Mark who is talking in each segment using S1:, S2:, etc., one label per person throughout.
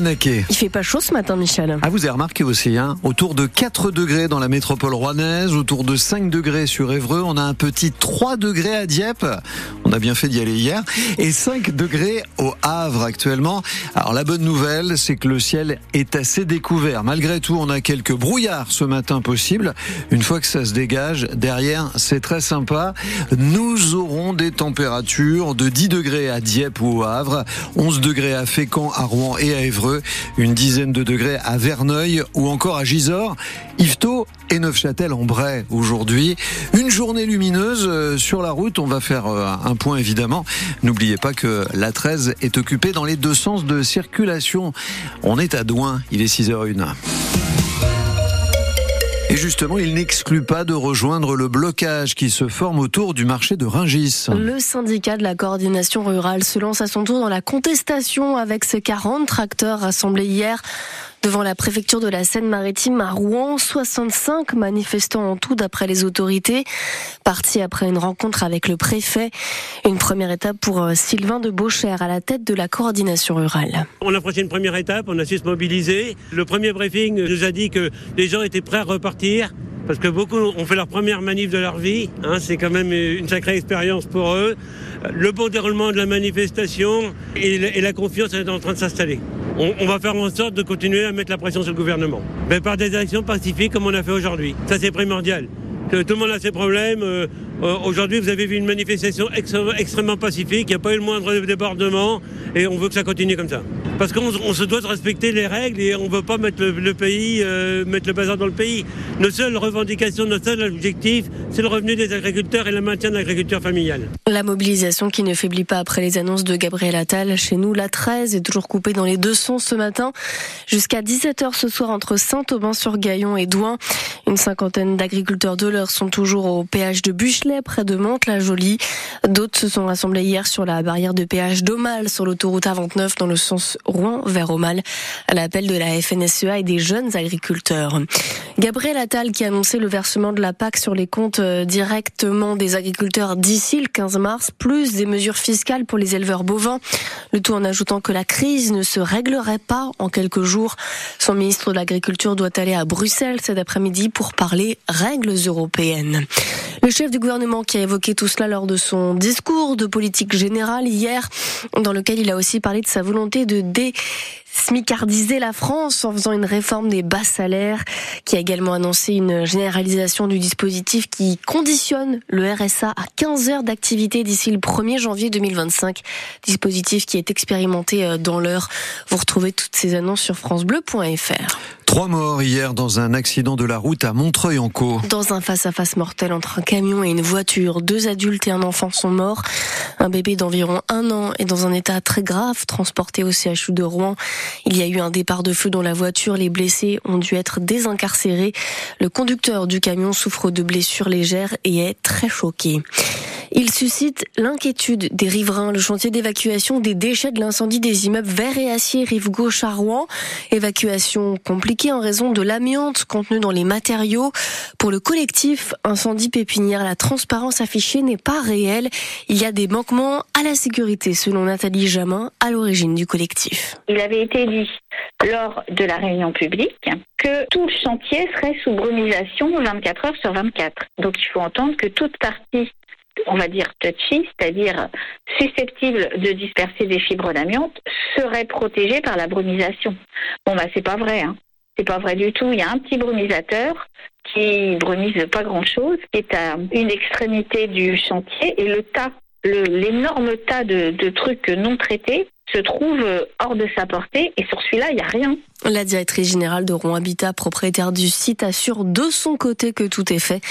S1: Il fait pas chaud ce matin, Michel.
S2: Ah, vous avez remarqué aussi, hein, autour de 4 degrés dans la métropole rouennaise, autour de 5 degrés sur Évreux, on a un petit 3 degrés à Dieppe, on a bien fait d'y aller hier, et 5 degrés au Havre actuellement. Alors la bonne nouvelle, c'est que le ciel est assez découvert. Malgré tout, on a quelques brouillards ce matin possible. Une fois que ça se dégage, derrière, c'est très sympa. Nous aurons des températures de 10 degrés à Dieppe ou au Havre, 11 degrés à Fécamp, à Rouen et à Évreux une dizaine de degrés à Verneuil ou encore à Gisors, Yvetot et Neufchâtel en Bray aujourd'hui. Une journée lumineuse euh, sur la route. On va faire euh, un point évidemment. N'oubliez pas que la 13 est occupée dans les deux sens de circulation. On est à Douin, il est 6h01. Et justement, il n'exclut pas de rejoindre le blocage qui se forme autour du marché de Ringis.
S1: Le syndicat de la coordination rurale se lance à son tour dans la contestation avec ses 40 tracteurs rassemblés hier Devant la préfecture de la Seine-Maritime à Rouen, 65 manifestants en tout d'après les autorités, partis après une rencontre avec le préfet. Une première étape pour euh, Sylvain de Beaucher à la tête de la coordination rurale.
S3: On a franchi une première étape, on a su se mobiliser. Le premier briefing nous a dit que les gens étaient prêts à repartir parce que beaucoup ont fait leur première manif de leur vie. Hein, c'est quand même une sacrée expérience pour eux. Le bon déroulement de la manifestation et la confiance est en train de s'installer on, va faire en sorte de continuer à mettre la pression sur le gouvernement. Mais par des actions pacifiques comme on a fait aujourd'hui. Ça c'est primordial. tout le monde a ses problèmes. Euh, euh, aujourd'hui, vous avez vu une manifestation extrêmement pacifique. Il n'y a pas eu le moindre débordement et on veut que ça continue comme ça. Parce qu'on se doit de respecter les règles et on ne veut pas mettre le, pays, euh, mettre le bazar dans le pays. Nos seules revendications, notre seul objectif, c'est le revenu des agriculteurs et le maintien de l'agriculture familiale.
S1: La mobilisation qui ne faiblit pas après les annonces de Gabriel Attal. Chez nous, la 13 est toujours coupée dans les deux sons ce matin. Jusqu'à 17h ce soir entre Saint-Aubin-sur-Gaillon et Douin. Une cinquantaine d'agriculteurs de l'heure sont toujours au péage de Buchelet, près de Mantes-la-Jolie. D'autres se sont rassemblés hier sur la barrière de péage d'Aumale, sur l'autoroute A29, dans le sens Rouen vers Aumale, à l'appel de la FNSEA et des jeunes agriculteurs. Gabriel Attal qui a annoncé le versement de la PAC sur les comptes euh, directement des agriculteurs d'ici le 15 mars, plus des mesures fiscales pour les éleveurs bovins. Le tout en ajoutant que la crise ne se réglerait pas en quelques jours. Son ministre de l'Agriculture doit aller à Bruxelles cet après-midi pour parler règles européennes. Le chef du gouvernement qui a évoqué tout cela lors de son discours de politique générale hier, dans lequel il a aussi parlé de sa volonté de dé smicardiser la France en faisant une réforme des bas salaires, qui a également annoncé une généralisation du dispositif qui conditionne le RSA à 15 heures d'activité d'ici le 1er janvier 2025. Dispositif qui est expérimenté euh, dans l'heure. Vous retrouvez toutes ces annonces sur francebleu.fr.
S2: Trois morts hier dans un accident de la route à Montreuil-en-Caux.
S1: Dans un face-à-face mortel entre un camion et une voiture, deux adultes et un enfant sont morts. Un bébé d'environ un an est dans un état très grave, transporté au CHU de Rouen. Il y a eu un départ de feu dans la voiture. Les blessés ont dû être désincarcérés. Le conducteur du camion souffre de blessures légères et est très choqué. Il suscite l'inquiétude des riverains. Le chantier d'évacuation des déchets de l'incendie des immeubles verts et acier rive gauche à Rouen. Évacuation compliquée en raison de l'amiante contenue dans les matériaux. Pour le collectif Incendie Pépinière, la transparence affichée n'est pas réelle. Il y a des manquements à la sécurité, selon Nathalie Jamin, à l'origine du collectif.
S4: Il avait été dit lors de la réunion publique que tout le chantier serait sous brumisation 24 heures sur 24. Donc il faut entendre que toute partie on va dire touchy, c'est-à-dire susceptible de disperser des fibres d'amiante, serait protégé par la brumisation. Bon bah c'est pas vrai, hein. C'est pas vrai du tout. Il y a un petit brumisateur qui brumise pas grand-chose, qui est à une extrémité du chantier et le tas, l'énorme tas de, de trucs non traités se trouve hors de sa portée et sur celui-là, il n'y a rien.
S1: La directrice générale de Rouen Habitat, propriétaire du site, assure de son côté que tout est fait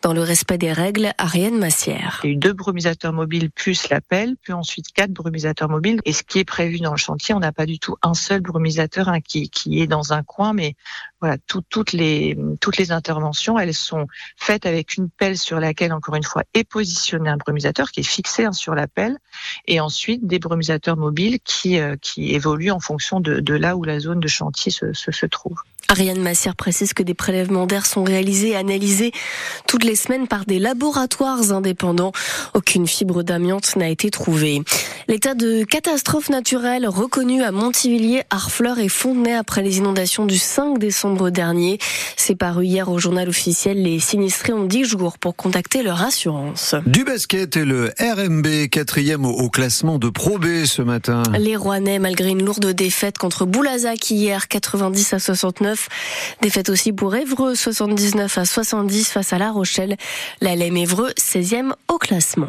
S1: dans le respect des règles. Ariane Massière.
S5: Il y a eu deux brumisateurs mobiles plus l'appel, puis ensuite quatre brumisateurs mobiles. Et ce qui est prévu dans le chantier, on n'a pas du tout un seul brumisateur hein, qui, est dans un coin, mais voilà, toutes les interventions, elles sont faites avec une pelle sur laquelle, encore une fois, est positionné un brumisateur qui est fixé hein, sur la pelle, et ensuite des brumisateurs mobiles qui euh, évoluent en fonction de là où la zone de chantier se, se, se trouve.
S1: Ariane Massière précise que des prélèvements d'air sont réalisés et analysés toutes les semaines par des laboratoires indépendants. Aucune fibre d'amiante n'a été trouvée. L'état de catastrophe naturelle reconnu à Montivilliers, Harfleur et Fontenay après les inondations du 5 décembre dernier. C'est paru hier au journal officiel. Les sinistrés ont 10 jours pour contacter leur assurance.
S2: Du basket et le RMB, quatrième au, classement de Pro B ce matin.
S1: Les Rouennais, malgré une lourde défaite contre Boulazac hier, 90 à 69. Défaite aussi pour Évreux, 79 à 70 face à La Rochelle. La Lème Évreux, 16e au classement.